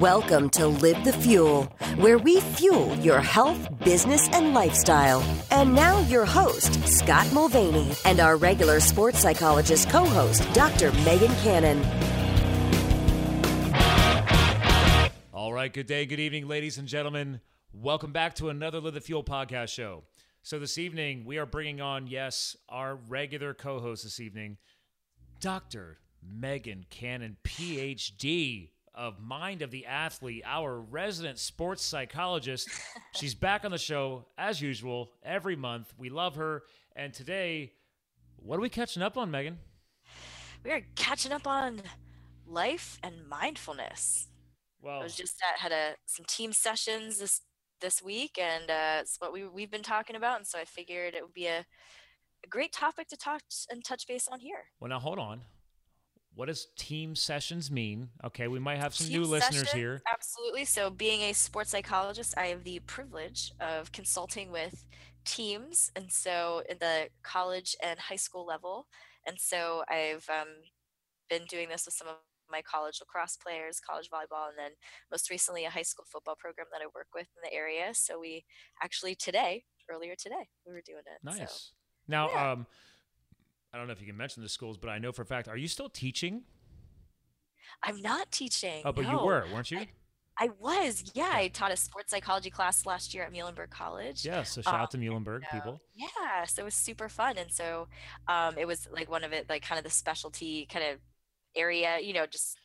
Welcome to Live the Fuel, where we fuel your health, business, and lifestyle. And now, your host, Scott Mulvaney, and our regular sports psychologist co host, Dr. Megan Cannon. All right, good day, good evening, ladies and gentlemen. Welcome back to another Live the Fuel podcast show. So, this evening, we are bringing on, yes, our regular co host this evening, Dr. Megan Cannon, PhD of Mind of the Athlete, our resident sports psychologist. She's back on the show as usual every month. We love her. And today, what are we catching up on, Megan? We are catching up on life and mindfulness. Well, I was just at had a some team sessions this this week, and uh, it's what we we've been talking about, and so I figured it would be a, a great topic to talk and touch base on here. well, now hold on. What does team sessions mean? Okay, we might have some Team new listeners here. Absolutely. So, being a sports psychologist, I have the privilege of consulting with teams, and so in the college and high school level. And so, I've um, been doing this with some of my college lacrosse players, college volleyball, and then most recently a high school football program that I work with in the area. So, we actually today, earlier today, we were doing it. Nice. So, now, yeah. um, I don't know if you can mention the schools, but I know for a fact. Are you still teaching? I'm not teaching. Oh, but you were, weren't you? I- I was, yeah. I taught a sports psychology class last year at Muhlenberg College. yeah. So shout out to Um, Muhlenberg so- people. Yeah, so it was super fun, and so um, it was like one of it, like kind of the specialty kind of area, you know, just uh,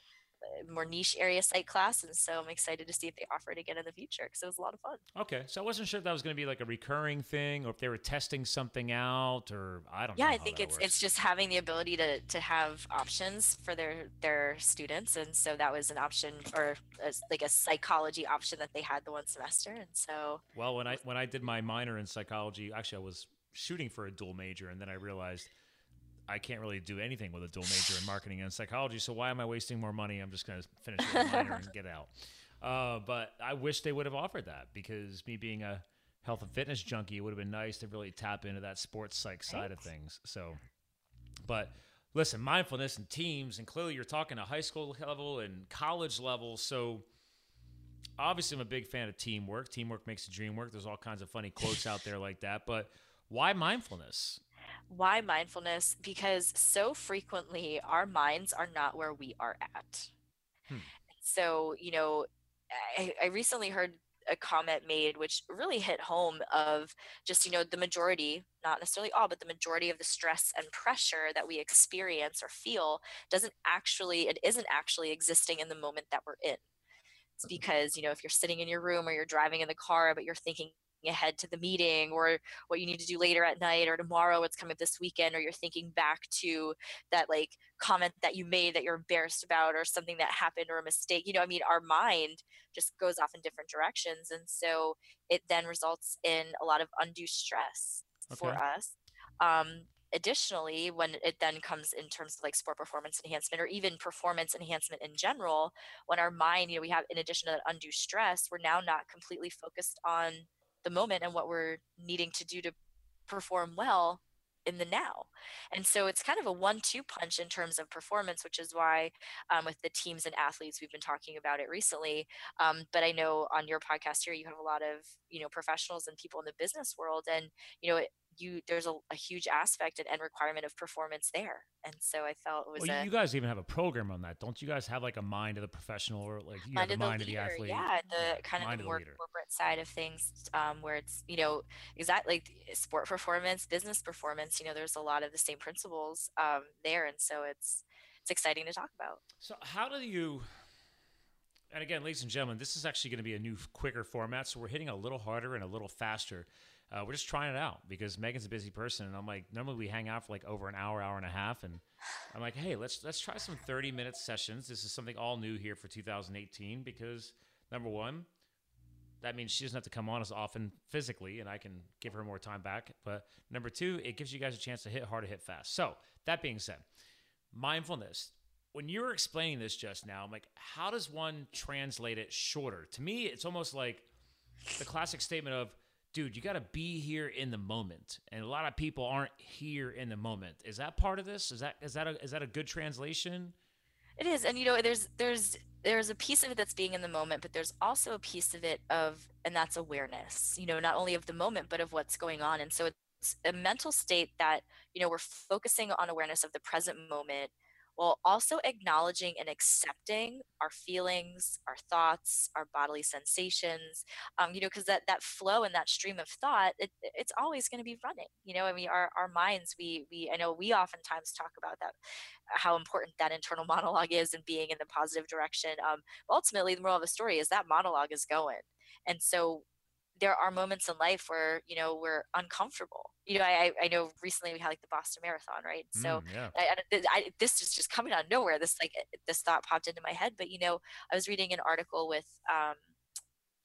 more niche area site class, and so I'm excited to see if they offer it again in the future because it was a lot of fun. Okay, so I wasn't sure if that was going to be like a recurring thing, or if they were testing something out, or I don't know. Yeah, I think it's works. it's just having the ability to to have options for their their students, and so that was an option or as like a psychology option that they had the one semester, and so Well, when I when I did my minor in psychology, actually I was shooting for a dual major, and then I realized I can't really do anything with a dual major in marketing and psychology. So why am I wasting more money? I'm just going to finish with a minor and get out. Uh, but I wish they would have offered that because me being a health and fitness junkie, it would have been nice to really tap into that sports psych side of things. So, but listen, mindfulness and teams, and clearly you're talking a high school level and college level. So obviously I'm a big fan of teamwork. Teamwork makes the dream work. There's all kinds of funny quotes out there like that. But why mindfulness? Why mindfulness? Because so frequently our minds are not where we are at. Hmm. So, you know, I, I recently heard a comment made which really hit home of just, you know, the majority, not necessarily all, but the majority of the stress and pressure that we experience or feel doesn't actually, it isn't actually existing in the moment that we're in. It's because, you know, if you're sitting in your room or you're driving in the car, but you're thinking ahead to the meeting or what you need to do later at night or tomorrow what's coming up this weekend or you're thinking back to that like comment that you made that you're embarrassed about or something that happened or a mistake you know i mean our mind just goes off in different directions and so it then results in a lot of undue stress for us. Um, additionally when it then comes in terms of like sport performance enhancement or even performance enhancement in general when our mind you know we have in addition to that undue stress we're now not completely focused on the moment and what we're needing to do to perform well in the now. And so it's kind of a one two punch in terms of performance, which is why um, with the teams and athletes, we've been talking about it recently. Um, but I know on your podcast here, you have a lot of, you know, professionals and people in the business world. And, you know, it, you there's a, a huge aspect and, and requirement of performance there. And so I felt it was Well, a you guys even have a program on that, don't you? Guys have like a mind of the professional, or like you mind the of the mind of the athlete. yeah, the kind of the more leader. corporate side of things, um, where it's you know exactly like sport performance, business performance. You know, there's a lot of the same principles um, there, and so it's it's exciting to talk about. So how do you? And again, ladies and gentlemen, this is actually going to be a new, quicker format. So we're hitting a little harder and a little faster. Uh, we're just trying it out because Megan's a busy person, and I'm like, normally we hang out for like over an hour, hour and a half, and I'm like, hey, let's let's try some 30 minute sessions. This is something all new here for 2018 because number one, that means she doesn't have to come on as often physically, and I can give her more time back. But number two, it gives you guys a chance to hit hard to hit fast. So that being said, mindfulness. When you were explaining this just now, I'm like, how does one translate it shorter? To me, it's almost like the classic statement of, dude, you got to be here in the moment, and a lot of people aren't here in the moment. Is that part of this? Is that is that a, is that a good translation? It is, and you know, there's there's there's a piece of it that's being in the moment, but there's also a piece of it of, and that's awareness. You know, not only of the moment, but of what's going on. And so it's a mental state that you know we're focusing on awareness of the present moment while also acknowledging and accepting our feelings, our thoughts, our bodily sensations. Um, you know, because that that flow and that stream of thought, it, it's always going to be running. You know, I mean, our our minds, we we I know we oftentimes talk about that, how important that internal monologue is and being in the positive direction. Um, ultimately, the moral of the story is that monologue is going, and so there are moments in life where you know we're uncomfortable. You know i i know recently we had like the boston marathon right? So Mm, yeah. I, I, this is just coming out of nowhere. This like this thought popped into my head. But you know i was reading an article with um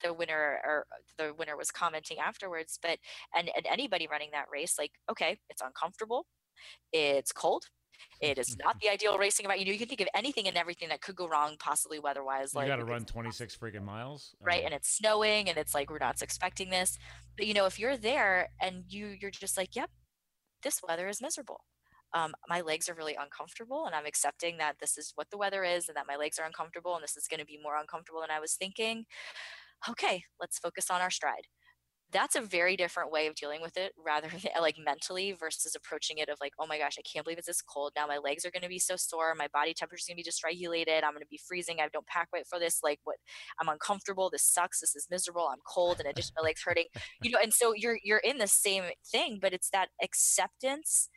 the winner or the winner was commenting afterwards but and, and anybody running that race like okay it's uncomfortable it's cold it is not the ideal racing environment. You know, you can think of anything and everything that could go wrong, possibly weather-wise. You Like got to run 26 freaking miles. right and it's snowing and it's like we're not expecting this but you know if you're there and you you're just like yep this weather is miserable um, my legs are really uncomfortable and i'm accepting that this is what the weather is and that my legs are uncomfortable and this is going to be more uncomfortable than i was thinking okay let's focus on our stride that's a very different way of dealing with it rather than like mentally versus approaching it of like oh my gosh i can't believe it's this cold. Now my legs are going to be so sore. My body temperature is going to be dysregulated. I'm going to be freezing. I don't pack right for this. Like what? I'm uncomfortable. This sucks. This is miserable. I'm cold in addition my legs hurting. You know and so you're you're in the same thing but it's that acceptance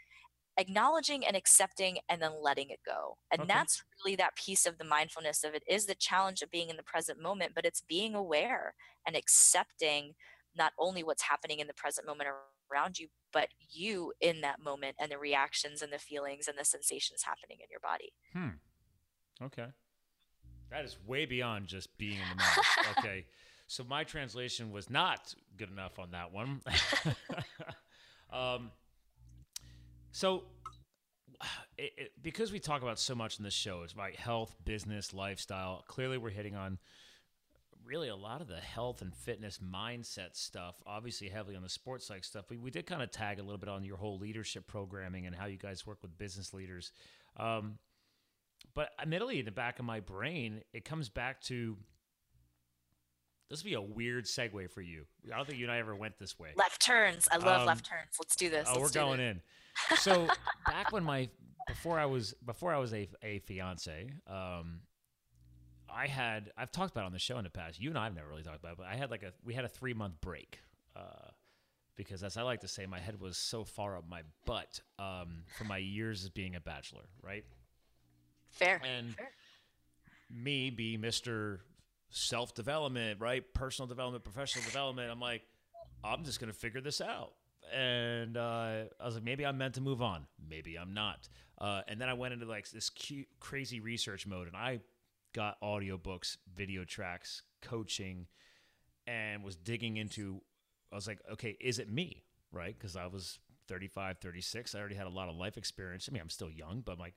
acknowledging and accepting and then letting it go. And Okay. that's really that piece of the mindfulness of it is the challenge of being in the present moment but it's being aware and accepting not only what's happening in the present moment around you but you in that moment and the reactions and the feelings and the sensations happening in your body Hmm. Okay. That is way beyond just being in the moment. okay. So my translation was not good enough on that one. um, so it, it, because we talk about so much in this show, it's about health, business, lifestyle. Clearly, we're hitting on really a lot of the health and fitness mindset stuff. Obviously, heavily on the sports psych stuff. We, we did kind of tag a little bit on your whole leadership programming and how you guys work with business leaders. Um, but admittedly, in the back of my brain, it comes back to this would be a weird segue for you. I don't think you and I ever went this way. left turns i love Um, left turns let's do this Oh, we're Let's do going this. in. So back when my before I was before I was a a fiance, um, I had I've talked about it on the show in the past. You and I have never really talked about it, but I had like a we had a three month break. Uh, because as I like to say, my head was so far up my butt um, from my years as being a bachelor, right? fair And fair. me be Mr. Self development, right? Personal development, professional development. I'm like, I'm just going to figure this out. And uh, I was like, maybe I'm meant to move on. Maybe I'm not. Uh, and then I went into like this cute, crazy research mode and I got audiobooks, video tracks, coaching, and was digging into, I was like, okay, is it me? Right? Because I was 35, 36. I already had a lot of life experience. I mean, I'm still young, but I'm like,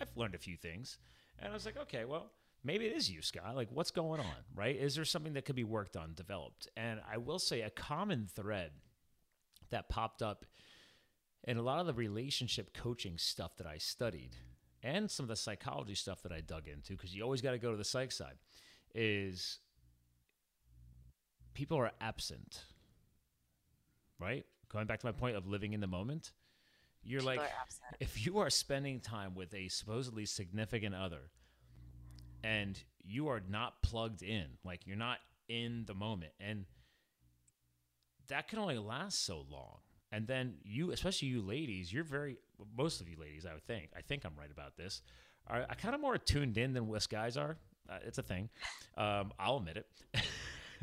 I've learned a few things. And I was like, okay, well, maybe it is you, Scott. Like, what's going on, right? Is there something that could be worked on, developed? And I will say a common thread that popped up in a lot of the relationship coaching stuff that I studied and some of the psychology stuff that I dug into, because you always got to go to the psych side, is people are absent, right? Going back to my point of living in the moment, you're People like, if you are spending time with a supposedly significant other and you are not plugged in, like you're not in the moment, and that can only last so long. And then you, especially you ladies, you're very, most of you ladies, I would think, I think I'm right about this, are, are kind of more tuned in than us guys are. Uh, it's a thing. Um, I'll admit it.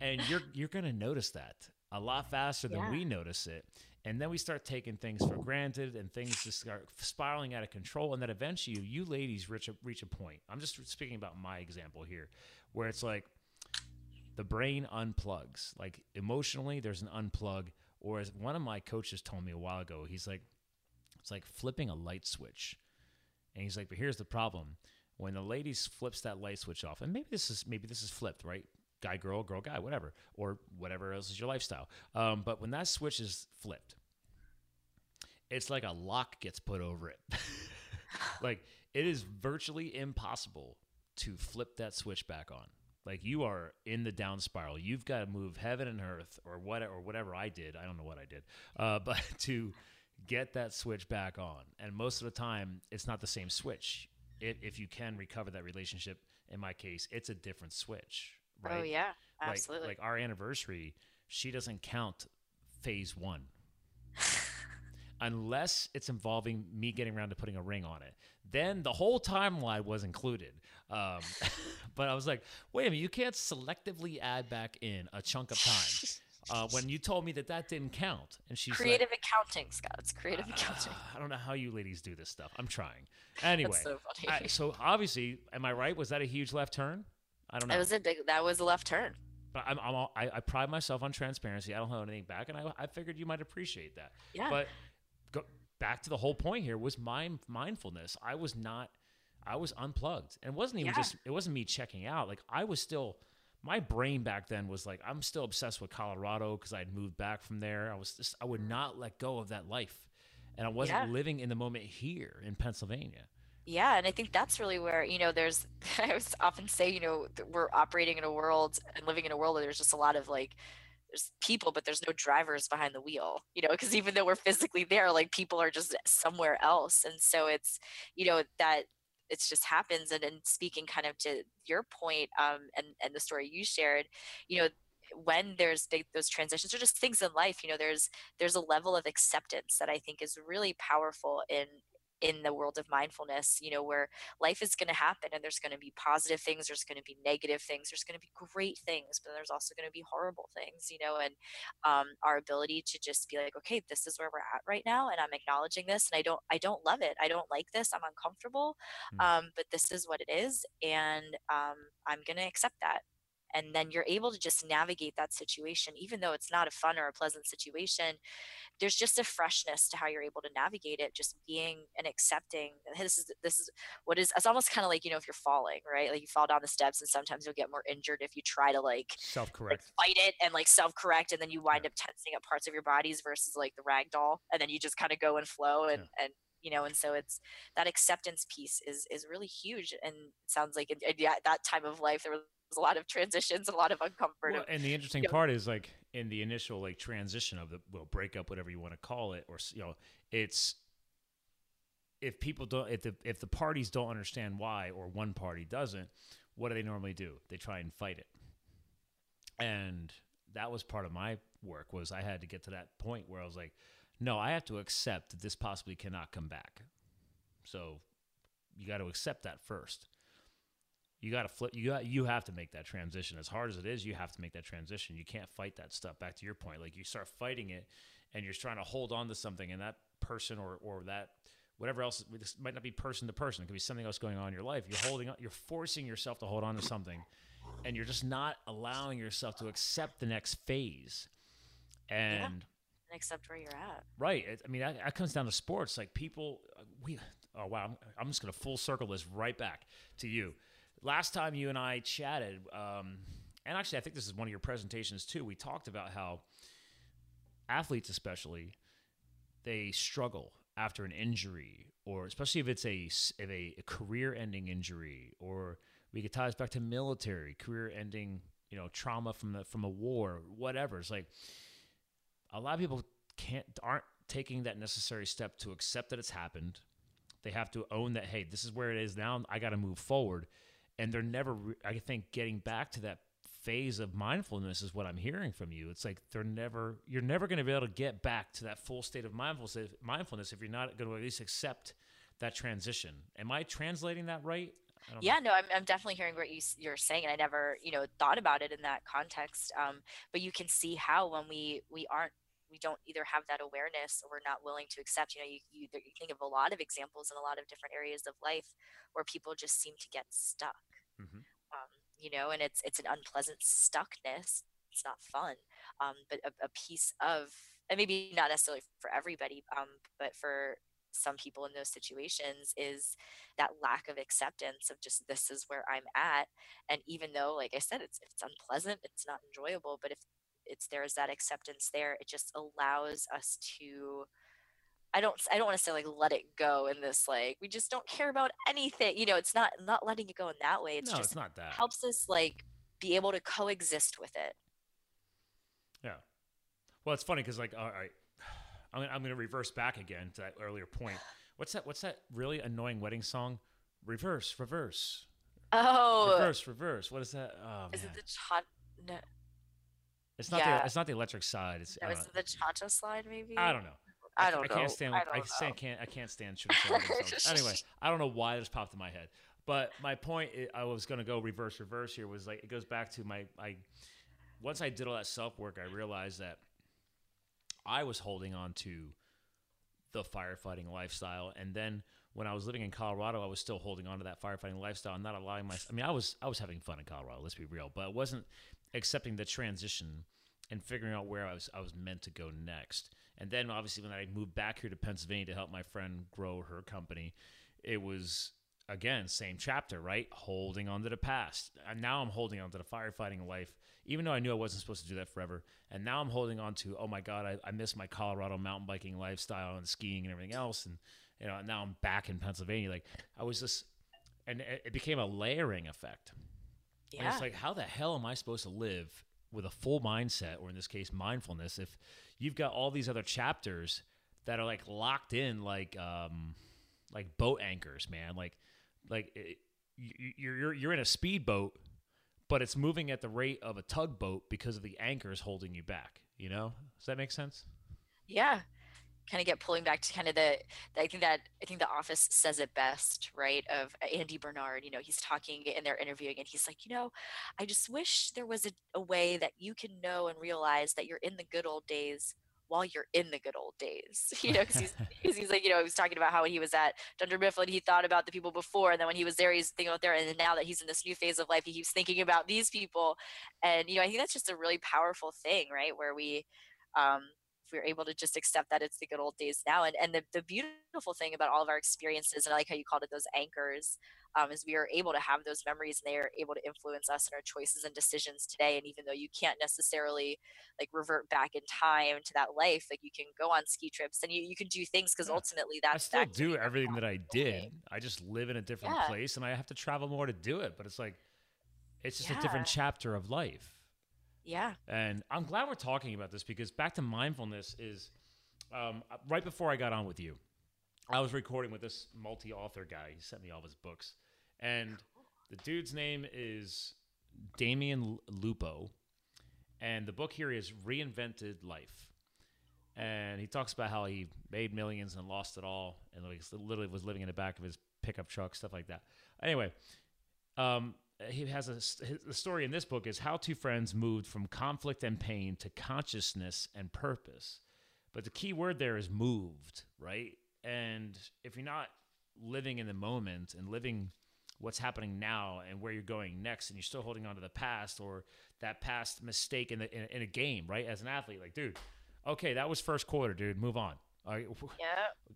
and you're you're gonna notice that a lot faster than Yeah. we notice it. And then we start taking things for granted, and things just start spiraling out of control. And then eventually, you ladies reach a, reach a point. I'm just speaking about my example here, where it's like the brain unplugs. Like emotionally, there's an unplug. Or as one of my coaches told me a while ago, he's like, it's like flipping a light switch. And he's like, but here's the problem: when the ladies flips that light switch off, and maybe this is maybe this is flipped, right? Guy, girl, girl, guy, whatever, or whatever else is your lifestyle. Um, but when that switch is flipped, it's like a lock gets put over it. like it is virtually impossible to flip that switch back on. Like you are in the down spiral. You've got to move heaven and earth, or what, or whatever I did. I don't know what I did, uh, but to get that switch back on. And most of the time, it's not the same switch. If, if you can recover that relationship, in my case, it's a different switch. right? Oh, Right? yeah, Like- absolutely. Like, our anniversary, she doesn't count phase one unless it's involving me getting around to putting a ring on it. Then the whole timeline was included. Um, but I was like, wait a minute, you can't selectively add back in a chunk of time. Uh, when you told me that that didn't count, and she's creative accounting, Scott. It's creative accounting. I don't know how you ladies do this stuff. I'm trying. Anyway, so. I- so obviously, am I right? Was that a huge left turn? I don't know. That was a big. That was a left turn. But I'm, I'm all, I, I pride myself on transparency. I don't hold anything back, and I, I figured you might appreciate that. Yeah. But go back to the whole point here was my mindfulness. I was not. I was unplugged, and it wasn't even Yeah. just. It wasn't me checking out. Like I was still. My brain back then was like, I'm still obsessed with Colorado because I'd moved back from there. I was just, I would not let go of that life, and I wasn't Yeah. living in the moment here in Pennsylvania. Yeah, and I think that's really where you know there's. I always often say you know we're operating in a world and living in a world where there's just a lot of like there's people, but there's no drivers behind the wheel. You know, because even though we're physically there, like people are just somewhere else, and so it's you know that it's just happens. And then speaking kind of to your point, um, and and the story you shared, you know when there's big those transitions or just things in life you know there's there's a level of acceptance that i think is really powerful in in the world of mindfulness you know where life is going to happen and there's going to be positive things there's going to be negative things there's going to be great things but there's also going to be horrible things you know and um, our ability to just be like okay this is where we're at right now and i'm acknowledging this and i don't i don't love it. I don't like this. I'm uncomfortable Mm. um, but this is what it is and um, i'm going to accept that and then you're able to just navigate that situation even though it's not a fun or a pleasant situation there's just a freshness to how you're able to navigate it just being and accepting this is this is what is it's almost kind of like you know if you're falling right? Like you fall down the steps and sometimes you'll get more injured if you try to like Self like correct. fight it and like self-correct and then you wind up tensing up parts of your bodies versus like the rag doll and then you just kind of go and flow and and you know and so it's that acceptance piece is is really huge and sounds like yeah, that time of life there was a lot of transitions a lot of uncomfort Well, and the interesting Yeah. part is like in the initial like transition of the well breakup, whatever you want to call it, or you know, it's if people don't if the if the parties don't understand why or one party doesn't, what do they normally do? They try and fight it. And that was part of my work was I had to get to that point where I was like, no, I have to accept that this possibly cannot come back. So you got to accept that first you got to flip you got you have to make that transition as hard as it is you have to make that transition you can't fight that stuff back to your point like you start fighting it and you're trying to hold on to something and that person or or that whatever else this might not be person to person it could be something else going on in your life you're holding on you're forcing yourself to hold on to something and you're just not allowing yourself to accept the next phase and and accept where you're at Right. It, I mean, that, that comes down to sports. Like people, we. Oh wow, I'm, I'm just gonna full circle this right back to you. Last time you and I chatted, um, and actually, I think this is one of your presentations too. We talked about how athletes, especially, they struggle after an injury, or especially if it's a if a, career-ending injury, or we could tie this back to military career-ending, you know, trauma from the from a war, whatever. It's like a lot of people can't aren't taking that necessary step to accept that it's happened. They have to own that hey, this is where it is now. I got to move forward, and they're never. I think getting back to that phase of mindfulness is what I'm hearing from you. It's like they're never. You're never going to be able to get back to that full state of mindfulness. If you're not going to at least accept that transition. Am I translating that right? Don't know. yeah no I'm, I'm definitely hearing what you, you're saying and i never you know thought about it in that context um, but you can see how when we we aren't we don't either have that awareness or we're not willing to accept you know you, you, you think of a lot of examples in a lot of different areas of life where people just seem to get stuck Mhm. um, you know and it's it's an unpleasant stuckness it's not fun um, but a, a piece of and maybe not necessarily for everybody um, but for some people in those situations is that lack of acceptance of just this is where I'm at. And even though, like I said, it's it's unpleasant, it's not enjoyable, but if it's there's that acceptance there, it just allows us to I don't I don't want to say like let it go in this like we just don't care about anything. You know, it's not not letting it go in that way. It's no, just it's not that. helps us like be able to coexist with it. Yeah. Well, it's funny because like, all right, I'm gonna, I'm gonna reverse back again to that earlier point. What's that? What's that really annoying wedding song? Reverse, reverse, Oh, reverse, reverse. What is that? Oh is man, it the cha? No, it's not yeah. the it's not the electric slide. It's no, is it the cha cha slide? Maybe I don't know. I don't I know. I can't stand. I I, don't stand, know. can't. I can't stand shooting. Anyway, I don't know why this popped in my head, but my point i I was gonna go reverse, reverse here was like it goes back to my I. Once I did all that self work, I realized that I was holding on to the firefighting lifestyle, and then when I was living in Colorado, I was still holding on to that firefighting lifestyle, and not allowing my. I mean, I was I was having fun in Colorado. Let's be real, but it wasn't accepting the transition and figuring out where I was I was meant to go next. And then obviously when I moved back here to Pennsylvania to help my friend grow her company, it was again same chapter, right? Holding on to the past. And now I'm holding on to the firefighting life, even though I knew I wasn't supposed to do that forever. And now I'm holding on to oh my god, I, I miss my Colorado mountain biking lifestyle and skiing and everything else. And you know now I'm back in Pennsylvania. Like I was just, and it it became a layering effect. And it's like, how the hell am I supposed to live with a full mindset, or in this case, mindfulness, if you've got all these other chapters that are like locked in, like um, like boat anchors, man. Like, like it, you're you're you're in a speedboat, but it's moving at the rate of a tugboat because of the anchors holding you back. You know, does that make sense? yeah kind of get pulling back to kind of the i think that i think the office says it best right of uh, andy bernard you know he's talking and they're interviewing and he's like you know i just wish there was a, a way that you can know and realize that you're in the good old days while you're in the good old days. You know because he's, he's like you know he was talking about how when he was at dunder mifflin he thought about the people before and then when he was there he's thinking about there and then now that he's in this new phase of life he keeps thinking about these people. And you know i think that's just a really powerful thing right where we um, if we're able to just accept that it's the good old days now. And, and the, the beautiful thing about all of our experiences, and I like how you called it those anchors, um, is we are able to have those memories and they are able to influence us and our choices and decisions today. And even though you can't necessarily like revert back in time to that life, like you can go on ski trips and you, you can do things because Yeah. ultimately I that's still the do everything that I did. I just live in a different Yeah. place, and I have to travel more to do it. But it's like, it's just a different chapter of life. Yeah. And I'm glad we're talking about this because back to mindfulness is um, right before I got on with you, I was recording with this multi author guy. He sent me all of his books. And the dude's name is Damian Lupo. And the book here is Reinvented Life. And he talks about how he made millions and lost it all and literally was living in the back of his pickup truck, stuff like that. Anyway, um, Uh, he has a his, the story in this book is how two friends moved from conflict and pain to consciousness and purpose. But the key word there is moved, right? And if you're not living in the moment and living what's happening now and where you're going next, and you're still holding on to the past or that past mistake in, the, in, in a game, right? As an athlete, like, dude, okay, that was first quarter, dude. Move on. All right, Yeah.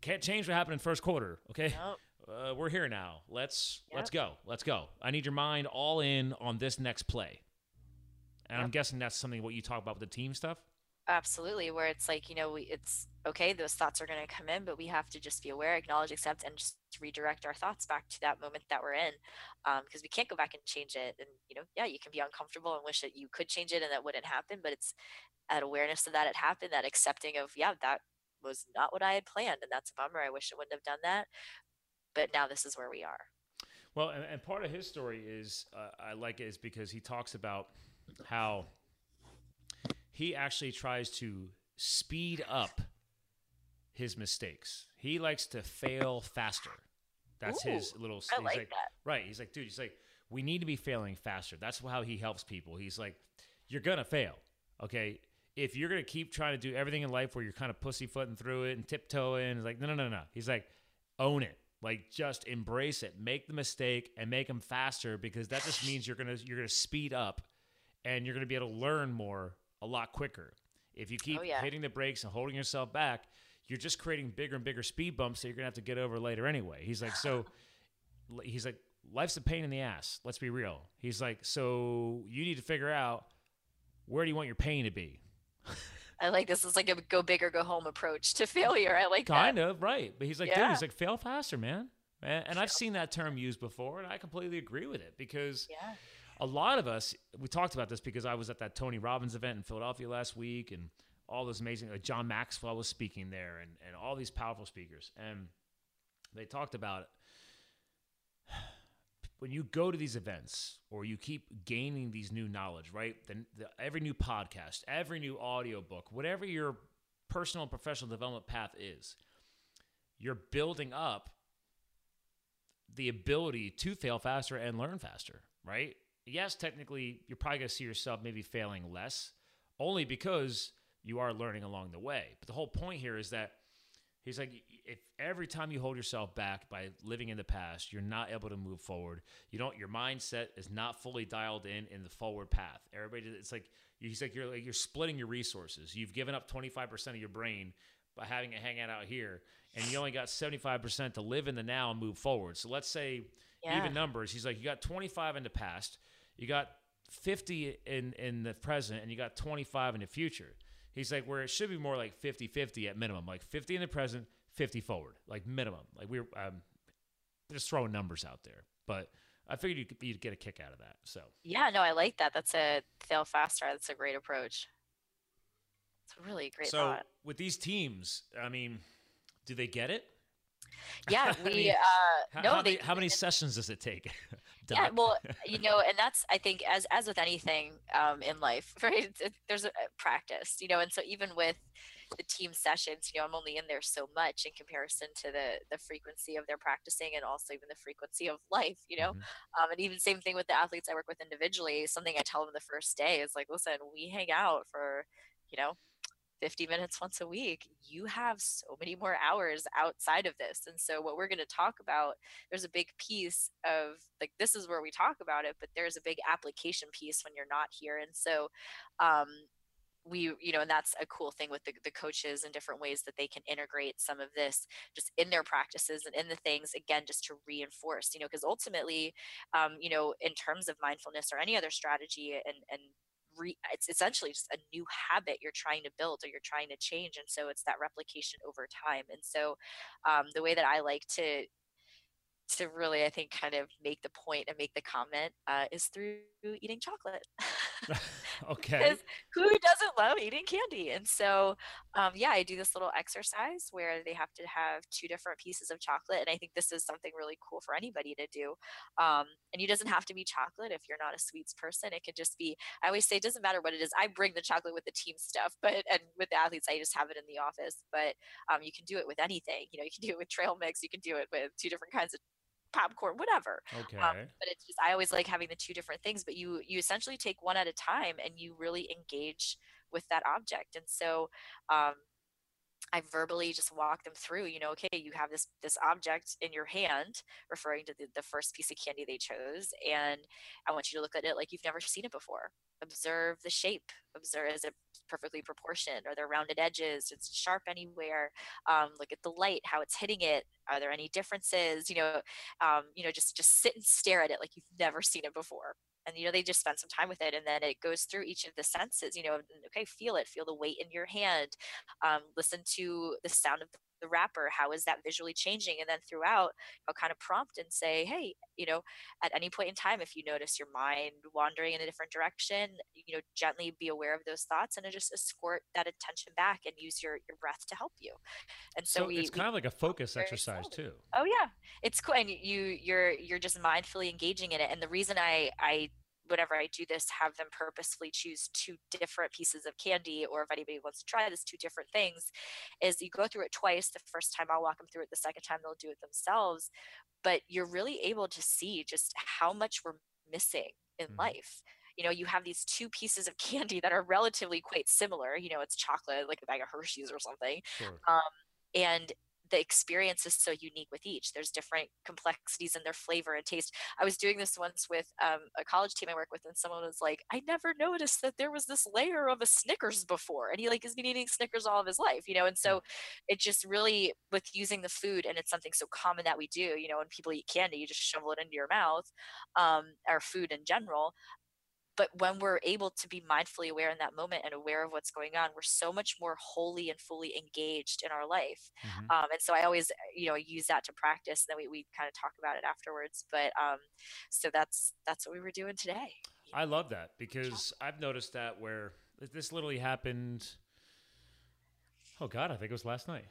can't change what happened in first quarter. Okay, Nope. Uh, we're here now. Let's Yep. let's go. Let's go. I need your mind all in on this next play. And I'm guessing that's something what you talk about with the team stuff. absolutely where it's like you know we, it's okay those thoughts are going to come in but we have to just be aware acknowledge accept and just redirect our thoughts back to that moment that we're in because we can't go back and change it and you know yeah you can be uncomfortable and wish that you could change it and that wouldn't happen but it's that awareness of that it happened that accepting of yeah that was not what i had planned and that's a bummer i wish i wouldn't have done that but now this is where we are Well, and, and part of his story is uh, I like it is because he talks about how he actually tries to speed up his mistakes. He likes to fail faster. That's his little. I he's like that. Right. He's like, dude. He's like, we need to be failing faster. That's how he helps people. He's like, you're gonna fail. Okay. If you're gonna keep trying to do everything in life where you're kind of pussyfooting through it and tiptoeing, it's like, no, no, no, no. He's like, own it. Like, just embrace it. Make the mistake and make them faster because that just means you're gonna you're gonna speed up, and you're gonna be able to learn more a lot quicker. If you keep Oh, yeah. hitting the brakes and holding yourself back, you're just creating bigger and bigger speed bumps that you're gonna have to get over later anyway. He's like, so he's like, life's a pain in the ass. Let's be real. He's like, so you need to figure out where do you want your pain to be. I like this. It's like a go big or go home approach to failure. I like kind that. of right, but he's like, dude, he's like, fail faster, man. And, and I've seen that term used before, and I completely agree with it because Yeah. a lot of us, we talked about this because I was at that Tony Robbins event in Philadelphia last week, and all those amazing, like John Maxwell was speaking there, and, and all these powerful speakers, and they talked about when you go to these events or you keep gaining these new knowledge, right? Then the, every new podcast, every new audio book, whatever your personal and professional development path is, you're building up the ability to fail faster and learn faster, right? Yes, technically, you're probably going to see yourself maybe failing less, only because you are learning along the way. But the whole point here is that he's like, if every time you hold yourself back by living in the past, you're not able to move forward. You don't. Your mindset is not fully dialed in in the forward path. Everybody, it's like he's like you're like you're splitting your resources. You've given up 25 percent of your brain by having it hang out out here, and you only got 75 percent to live in the now and move forward. So let's say Yeah. even numbers. He's like, you got 25 in the past, you got 50 in in the present, and you got 25 in the future. He's like, where it should be more like 50 50 at minimum, like 50 in the present, 50 forward, like minimum. Like we're um, just throwing numbers out there, but I figured you'd, you'd get a kick out of that. So Yeah, no, I like that. That's a fail faster. That's a great approach. It's a really great so thought. with these teams, I mean, do they get it? Yeah, I we mean, uh How, no how, they many, how many sessions does it take? yeah well you know and that's i think as as with anything um in life right? There's a, a practice you know and so even with the team sessions you know i'm only in there so much in comparison to the the frequency of their practicing and also even the frequency of life you know? Mhm. um, and even same thing with the athletes i work with individually something i tell them the first day is like listen we hang out for you know 50 minutes once a week you have so many more hours outside of this and so what we're going to talk about there's a big piece of like this is where we talk about it but there's a big application piece when you're not here and so um we you know and that's a cool thing with the, the coaches and different ways that they can integrate some of this just in their practices and in the things again just to reinforce you know because ultimately um, you know in terms of mindfulness or any other strategy and and re, it's essentially just a new habit you're trying to build or you're trying to change and so it's that replication over time and so um, the way that i like to to really i think kind of make the point and make the comment uh, is through eating chocolate okay. because who doesn't love eating candy? And so, um, yeah, I do this little exercise where they have to have two different pieces of chocolate. And I think this is something really cool for anybody to do. Um, and it doesn't have to be chocolate if you're not a sweets person. It could just be, I always say, it doesn't matter what it is. I bring the chocolate with the team stuff, but, and with the athletes, I just have it in the office. But um, you can do it with anything. You know, you can do it with trail mix, you can do it with two different kinds of popcorn, whatever Okay. um, but it's just i always like having the two different things but you you essentially take one at a time and you really engage with that object and so um, I verbally just walk them through, you know, okay, you have this this object in your hand, referring to the, the first piece of candy they chose, and I want you to look at it like you've never seen it before. Observe the shape. Observe is it perfectly proportioned? Are there rounded edges? It's sharp anywhere? Um, look at the light, how it's hitting it. Are there any differences? You know, um, you know, just just sit and stare at it like you've never seen it before and you know they just spend some time with it and then it goes through each of the senses you know okay feel it feel the weight in your hand um, listen to the sound of the wrapper how is that visually changing and then throughout i'll kind of prompt and say hey you know at any point in time if you notice your mind wandering in a different direction you know gently be aware of those thoughts and just escort that attention back and use your your breath to help you and so, so we, it's we kind of like a focus exercise slowly. too. Oh yeah, it's cool, and you you're you're just mindfully engaging in it. And the reason I I whenever I do this, have them purposefully choose two different pieces of candy, or if anybody wants to try this, two different things, is you go through it twice. The first time I'll walk them through it. The second time they'll do it themselves. But you're really able to see just how much we're missing in Mhm. life. You know, you have these two pieces of candy that are relatively quite similar. You know, it's chocolate, like a bag of Hershey's or something Sure. and the experience is so unique with each. There's different complexities in their flavor and taste. I was doing this once with um, a college team i work with and someone was like i never noticed that there was this layer of a snickers before and he like has been eating snickers all of his life you know and so it just really with using the food and it's something so common that we do you know when people eat candy you just shovel it into your mouth um, or food in general but when we're able to be mindfully aware in that moment and aware of what's going on we're so much more wholly and fully engaged in our life mm-hmm. um, and so i always you know use that to practice and then we, we kind of talk about it afterwards but um, so that's that's what we were doing today i love that because i've noticed that where this literally happened oh god i think it was last night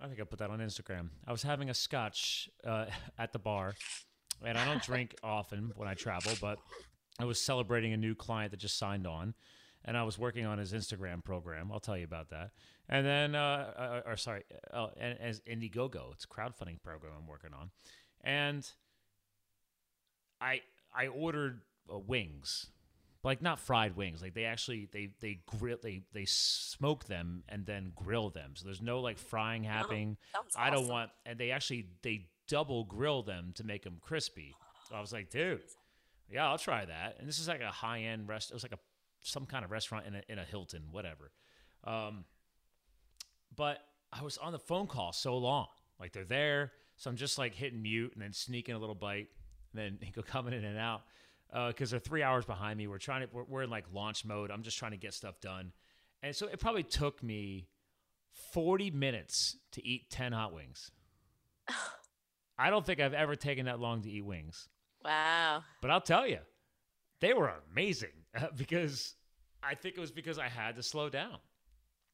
I think I put that on Instagram. I was having a scotch uh, at the bar, and I don't drink often when I travel, but I was celebrating a new client that just signed on, and I was working on his Instagram program. I'll tell you about that. And then, uh, uh, or sorry, uh, as Indiegogo, it's a crowdfunding program I'm working on, and I I ordered uh, wings. Like not fried wings. Like they actually they they grill they they smoke them and then grill them. So there's no like frying oh, happening. Oh, i don't want and they actually they double grill them to make them crispy. So i was like dude yeah i'll try that and this is like a high-end rest it was like a some kind of restaurant in a, in a hilton whatever um but i was on the phone call so long like they're there so i'm just like hitting mute and then sneaking a little bite and then he go coming in and out because uh, they're three hours behind me. We're trying to we're, we're in like launch mode. I'm just trying to get stuff done, and so it probably took me 40 minutes to eat 10 hot wings. I don't think I've ever taken that long to eat wings. Wow. But I'll tell you, they were amazing uh, because I think it was because I had to slow down.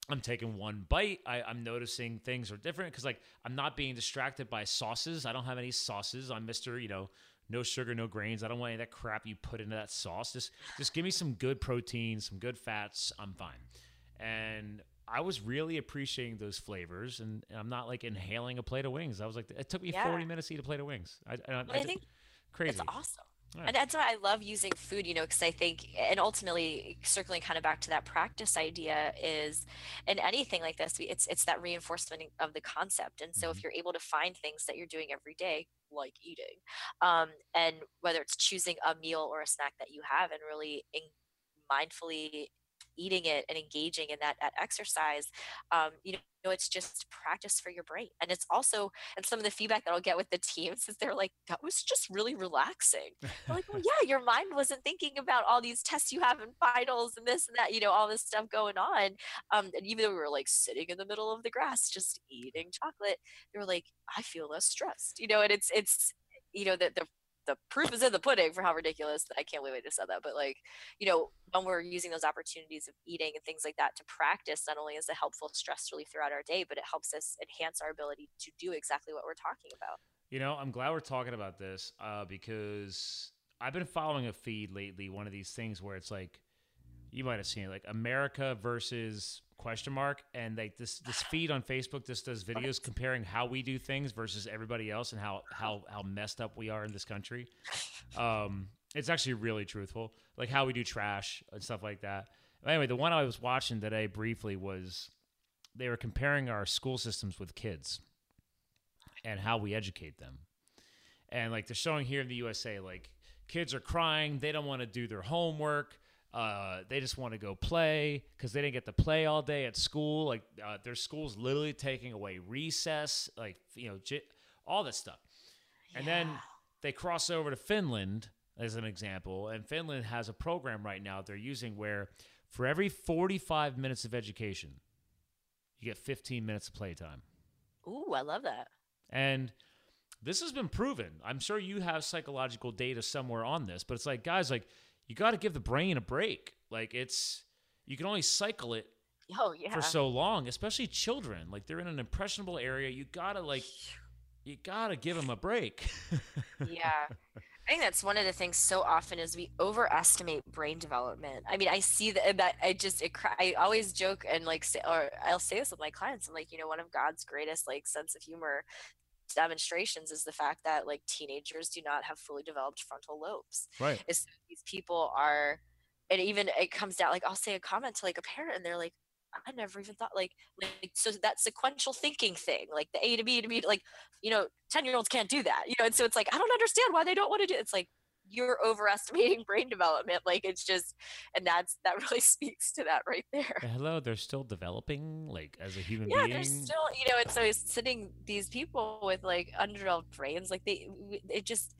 I'm taking one bite. I, am noticing things are different because, like, I'm not being distracted by sauces. I don't have any sauces. I'm Mr. You know, no sugar, no grains. I don't want any of that crap you put into that sauce. Just just give me some good protein, some good fats. I'm fine. And I was really appreciating those flavors, and, and I'm not like inhaling a plate of wings. I was like, it took me yeah. 40 minutes to eat a plate of wings. I, I, I, I think crazy. It's awesome. And that's why I love using food, you know, because I think, and ultimately, circling kind of back to that practice idea is, in anything like this, it's it's that reinforcement of the concept. And so, mm-hmm. if you're able to find things that you're doing every day, like eating, um, and whether it's choosing a meal or a snack that you have, and really in, mindfully eating it and engaging in that, that exercise, um, you know, it's just practice for your brain. And it's also, and some of the feedback that I'll get with the teams is they're like, that was just really relaxing. I'm like, well, yeah, your mind wasn't thinking about all these tests you have in finals and this and that, you know, all this stuff going on. Um, and even though we were like sitting in the middle of the grass, just eating chocolate, they were like, I feel less stressed, you know, and it's, it's, you know, the, the the proof is in the pudding for how ridiculous I can't I just said that. But like, you know, when we're using those opportunities of eating and things like that to practice, not only is a helpful stress relief throughout our day, but it helps us enhance our ability to do exactly what we're talking about. You know, I'm glad we're talking about this uh, because I've been following a feed lately, one of these things where it's like, you might have seen it, like America versus question mark and like this this feed on facebook just does videos comparing how we do things versus everybody else and how how how messed up we are in this country. Um it's actually really truthful like how we do trash and stuff like that. But anyway the one i was watching today briefly was they were comparing our school systems with kids and how we educate them. And like they're showing here in the usa like kids are crying they don't want to do their homework uh, they just want to go play because they didn't get to play all day at school. Like uh, their school's literally taking away recess, like you know, j- all this stuff. Yeah. And then they cross over to Finland as an example, and Finland has a program right now they're using where for every 45 minutes of education, you get 15 minutes of playtime. Ooh, I love that. And this has been proven. I'm sure you have psychological data somewhere on this, but it's like, guys, like you got to give the brain a break. Like it's you can only cycle it oh, yeah. for so long, especially children. Like they're in an impressionable area. You gotta like you gotta give them a break. yeah. I think that's one of the things so often is we overestimate brain development. I mean, I see that, that I just, it, I always joke and like say, or I'll say this with my clients. I'm like, you know, one of God's greatest like sense of humor demonstrations is the fact that like teenagers do not have fully developed frontal lobes. Right. Is these people are, and even it comes down like I'll say a comment to like a parent and they're like, I never even thought like like so that sequential thinking thing, like the A to B to B, like you know, ten year olds can't do that, you know, and so it's like I don't understand why they don't want to do. It. It's like you're overestimating brain development like it's just and that's that really speaks to that right there. Hello they're still developing like as a human yeah being? Yeah, they're still you know and so sitting these people with like undeveloped brains like they it just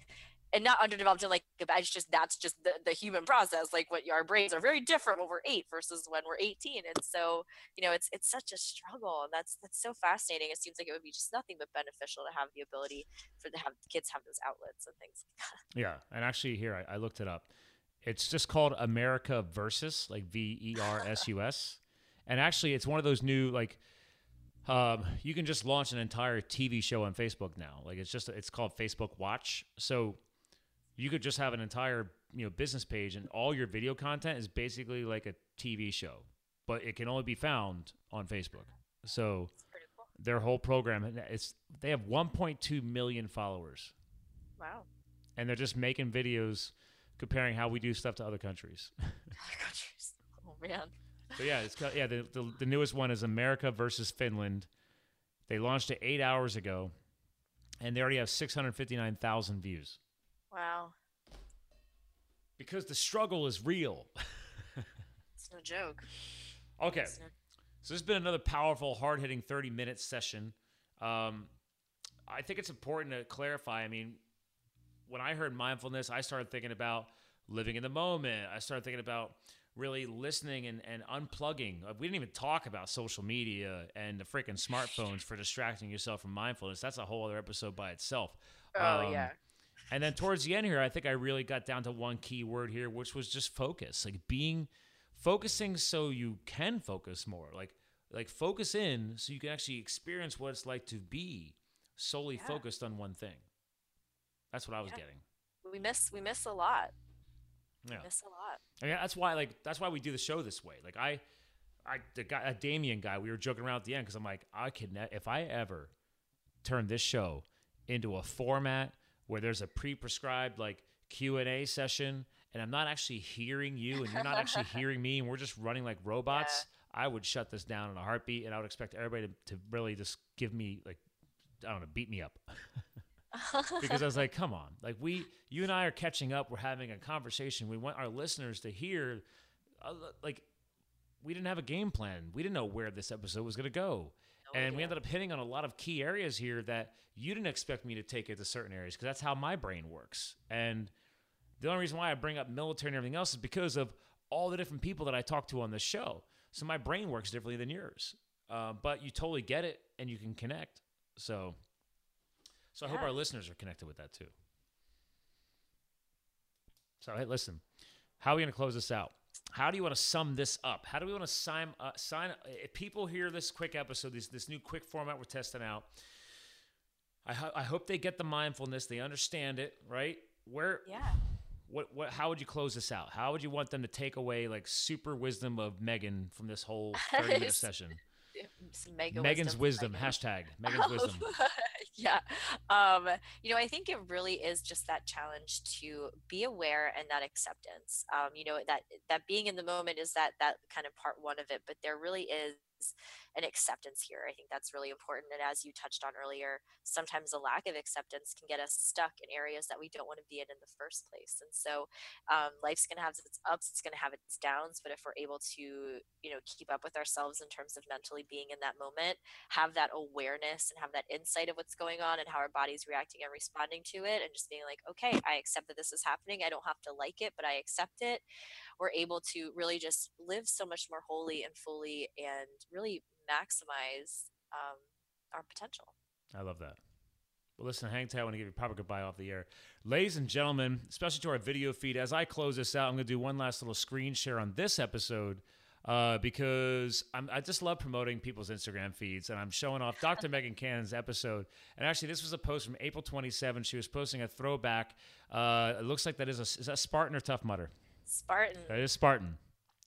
and not underdeveloped in like it's just that's just the, the human process like what our brains are very different when we're eight versus when we're 18 and so you know it's it's such a struggle and that's that's so fascinating it seems like it would be just nothing but beneficial to have the ability for to have kids have those outlets and things like that. yeah and actually here I, I looked it up it's just called america versus like v-e-r-s-u-s and actually it's one of those new like um, you can just launch an entire TV show on Facebook now. Like it's just it's called Facebook Watch. So you could just have an entire you know business page and all your video content is basically like a TV show, but it can only be found on Facebook. So cool. their whole program it's they have 1.2 million followers. Wow. And they're just making videos comparing how we do stuff to other countries. other countries. Oh man. So yeah, it's yeah the, the the newest one is America versus Finland. They launched it eight hours ago, and they already have 659,000 views. Wow. Because the struggle is real. it's no joke. Okay. No- so this has been another powerful, hard hitting 30 minute session. Um, I think it's important to clarify. I mean, when I heard mindfulness, I started thinking about living in the moment. I started thinking about really listening and, and unplugging. Uh, we didn't even talk about social media and the freaking smartphones for distracting yourself from mindfulness. That's a whole other episode by itself. Oh, um, yeah. And then towards the end here, I think I really got down to one key word here, which was just focus. Like being focusing so you can focus more. Like like focus in so you can actually experience what it's like to be solely yeah. focused on one thing. That's what I was yeah. getting. We miss we miss a lot. Yeah. We miss a lot. I mean, that's why like that's why we do the show this way. Like I I the guy a Damian guy, we were joking around at the end because I'm like, I could ne- if I ever turn this show into a format where there's a pre-prescribed like Q&A session and I'm not actually hearing you and you're not actually hearing me and we're just running like robots, yeah. I would shut this down in a heartbeat and I would expect everybody to, to really just give me like I don't know, beat me up. because I was like, come on. Like we you and I are catching up, we're having a conversation. We want our listeners to hear uh, like we didn't have a game plan. We didn't know where this episode was going to go. Oh, and yeah. we ended up hitting on a lot of key areas here that you didn't expect me to take it to certain areas because that's how my brain works. And the only reason why I bring up military and everything else is because of all the different people that I talk to on this show. So my brain works differently than yours. Uh, but you totally get it and you can connect. So, so I yeah. hope our listeners are connected with that too. So, hey, listen, how are we going to close this out? How do you want to sum this up? How do we want to sign uh, sign? If people hear this quick episode, this this new quick format we're testing out, I ho- I hope they get the mindfulness, they understand it, right? Where yeah. What, what how would you close this out? How would you want them to take away like super wisdom of Megan from this whole 30 minute session? Megan's wisdom, wisdom hashtag Megan's wisdom. yeah. Um, you know, I think it really is just that challenge to be aware and that acceptance. Um, you know, that that being in the moment is that that kind of part one of it, but there really is an acceptance here. I think that's really important. And as you touched on earlier, sometimes a lack of acceptance can get us stuck in areas that we don't want to be in in the first place. And so um, life's going to have its ups, it's going to have its downs. But if we're able to, you know, keep up with ourselves in terms of mentally being in that moment, have that awareness and have that insight of what's going on and how our body's reacting and responding to it, and just being like, okay, I accept that this is happening. I don't have to like it, but I accept it. We're able to really just live so much more wholly and fully and really maximize um, our potential. I love that. Well, listen, hang tight. I want to give you a proper goodbye off the air. Ladies and gentlemen, especially to our video feed, as I close this out, I'm going to do one last little screen share on this episode uh, because I'm, i just love promoting people's Instagram feeds. And I'm showing off Dr. Megan Cannon's episode. And actually, this was a post from April 27. She was posting a throwback. Uh, it looks like that is a, is that Spartan or Tough Mudder? Spartan. That is Spartan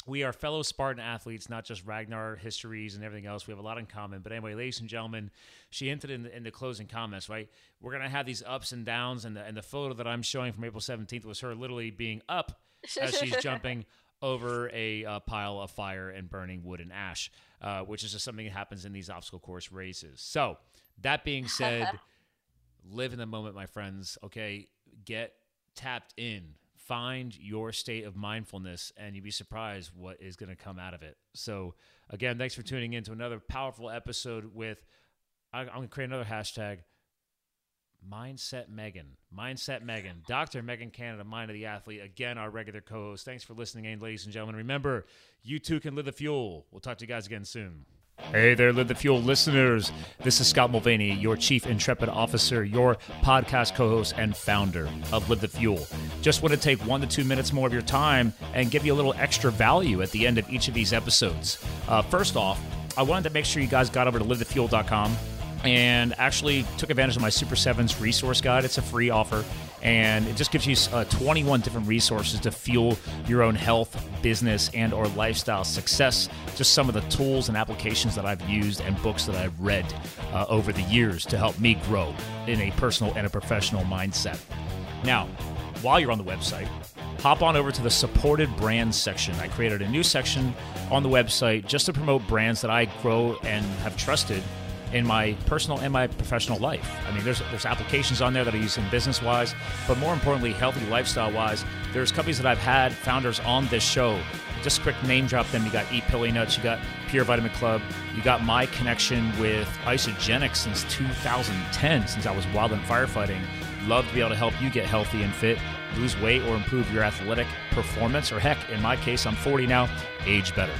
we are fellow Spartan athletes, not just Ragnar histories and everything else. We have a lot in common. But anyway, ladies and gentlemen, she hinted in the, in the closing comments, right? We're going to have these ups and downs. And the, and the photo that I'm showing from April 17th was her literally being up as she's jumping over a uh, pile of fire and burning wood and ash, uh, which is just something that happens in these obstacle course races. So, that being said, live in the moment, my friends. Okay, get tapped in find your state of mindfulness and you'd be surprised what is going to come out of it. So, again, thanks for tuning in to another powerful episode with, I'm going to create another hashtag Mindset Megan. Mindset Megan. Dr. Megan Canada, Mind of the Athlete. Again, our regular co host. Thanks for listening in, ladies and gentlemen. Remember, you too can live the fuel. We'll talk to you guys again soon. Hey there, Live the Fuel listeners. This is Scott Mulvaney, your Chief Intrepid Officer, your podcast co host, and founder of Live the Fuel. Just want to take one to two minutes more of your time and give you a little extra value at the end of each of these episodes. Uh, first off, I wanted to make sure you guys got over to livethefuel.com and actually took advantage of my Super Sevens resource guide. It's a free offer, and it just gives you uh, 21 different resources to fuel your own health, business, and or lifestyle success. Just some of the tools and applications that I've used and books that I've read uh, over the years to help me grow in a personal and a professional mindset. Now, while you're on the website, hop on over to the supported brands section. I created a new section on the website just to promote brands that I grow and have trusted in my personal and my professional life. I mean, there's there's applications on there that I use in business wise, but more importantly, healthy lifestyle wise. There's companies that I've had founders on this show. Just quick name drop them. You got Eat Pili Nuts, you got Pure Vitamin Club, you got my connection with Isagenix since 2010, since I was wild and firefighting. Love to be able to help you get healthy and fit, lose weight, or improve your athletic performance. Or heck, in my case, I'm 40 now, age better.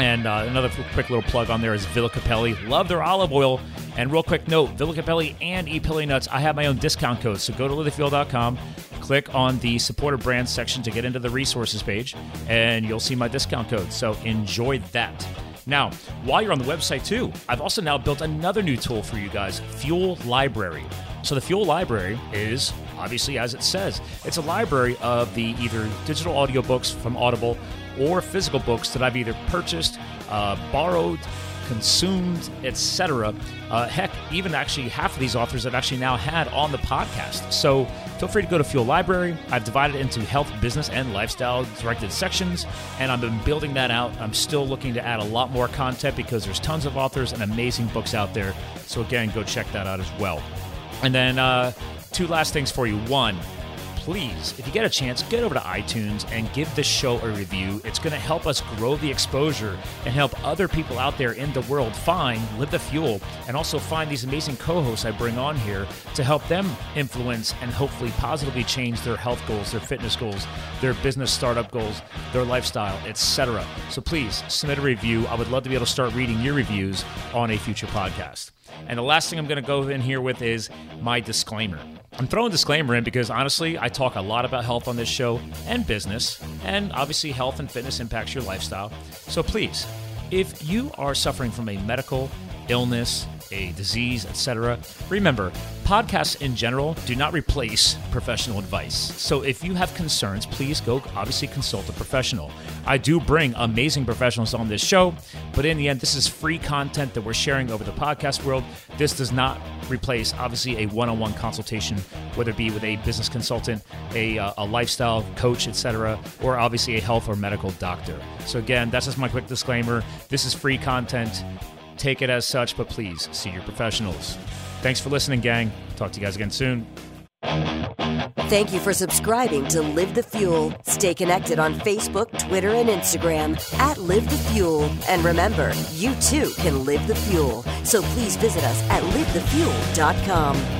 And uh, another quick little plug on there is Villa Cappelli. Love their olive oil. And real quick note Villa Cappelli and Eat Pili Nuts, I have my own discount code. So go to livethefuel.com, click on the supported brands section to get into the resources page, and you'll see my discount code. So enjoy that. Now, while you're on the website too, I've also now built another new tool for you guys Fuel Library. So the Fuel Library is obviously as it says, it's a library of the either digital audiobooks from Audible or physical books that I've either purchased, uh, borrowed, consumed, etc. Uh, heck, even actually half of these authors I've actually now had on the podcast. So feel free to go to Fuel Library. I've divided it into health, business, and lifestyle directed sections, and I've been building that out. I'm still looking to add a lot more content because there's tons of authors and amazing books out there. So again, go check that out as well. And then uh, two last things for you. One, please, if you get a chance, get over to iTunes and give this show a review. It's going to help us grow the exposure and help other people out there in the world find Live the Fuel and also find these amazing co hosts I bring on here to help them influence and hopefully positively change their health goals, their fitness goals, their business startup goals, their lifestyle, etc. So please submit a review. I would love to be able to start reading your reviews on a future podcast. And the last thing I'm going to go in here with is my disclaimer. I'm throwing disclaimer in because honestly, I talk a lot about health on this show and business, and obviously, health and fitness impacts your lifestyle. So please, if you are suffering from a medical illness, a disease, etc. Remember, podcasts in general do not replace professional advice. So if you have concerns, please go obviously consult a professional. I do bring amazing professionals on this show, but in the end, this is free content that we're sharing over the podcast world. This does not replace obviously a one-on-one consultation, whether it be with a business consultant, a, uh, a lifestyle coach, etc., or obviously a health or medical doctor. So again, that's just my quick disclaimer. This is free content take it as such, but please see your professionals. Thanks for listening, gang. Talk to you guys again soon. Thank you for subscribing to Live the Fuel. Stay connected on Facebook, Twitter, and Instagram at Live the Fuel. And remember, you too can live the fuel. So please visit us at livethefuel.com.